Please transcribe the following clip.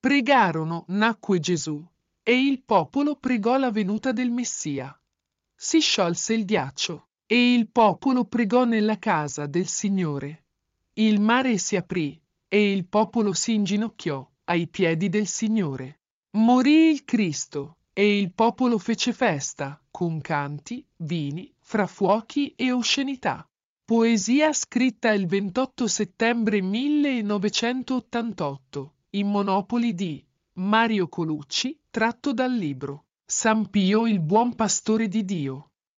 Pregarono, nacque Gesù, e il popolo pregò la venuta del Messia. Si sciolse il ghiaccio, e il popolo pregò nella casa del Signore. Il mare si aprì, e il popolo si inginocchiò ai piedi del Signore. Morì il Cristo, e il popolo fece festa, con canti, vini, fra fuochi e oscenità. Poesia scritta il 28 settembre 1988 in Monopoli di Mario Colucci, tratto dal libro San Pio il buon pastore di Dio.